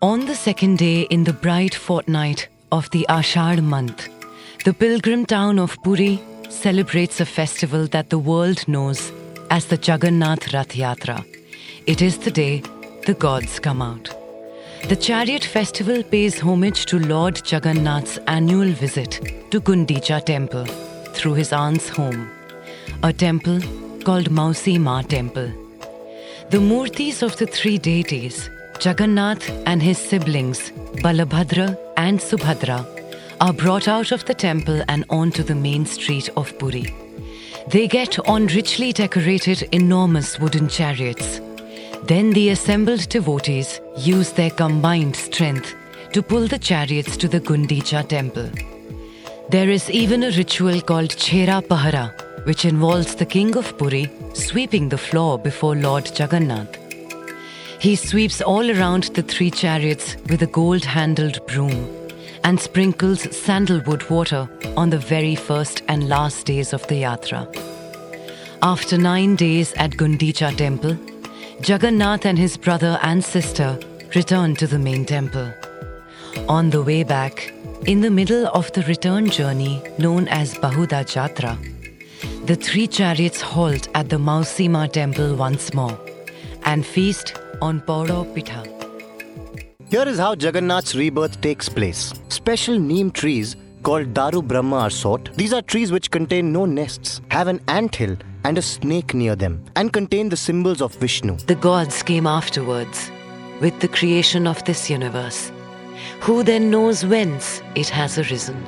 On the second day in the bright fortnight of the Ashad month, the pilgrim town of Puri celebrates a festival that the world knows as the Jagannath Rath Yatra. It is the day the gods come out. The chariot festival pays homage to Lord Jagannath's annual visit to Gundicha temple through his aunt's home, a temple called Mausi Ma temple. The murtis of the three deities, Jagannath and his siblings, Balabhadra and Subhadra, are brought out of the temple and onto the main street of Puri. They get on richly decorated enormous wooden chariots. Then the assembled devotees use their combined strength to pull the chariots to the Gundicha temple. There is even a ritual called Chera Pahara, which involves the king of Puri sweeping the floor before Lord Jagannath. He sweeps all around the three chariots with a gold handled broom and sprinkles sandalwood water on the very first and last days of the yatra. After nine days at Gundicha temple, Jagannath and his brother and sister return to the main temple. On the way back, in the middle of the return journey known as Bahuda Jatra, the three chariots halt at the Mausima temple once more and feast on Pauro Pitha. Here is how Jagannath's rebirth takes place. Special neem trees called Daru Brahma are sought. These are trees which contain no nests, have an ant hill and a snake near them, and contain the symbols of Vishnu. The gods came afterwards with the creation of this universe. Who then knows whence it has arisen?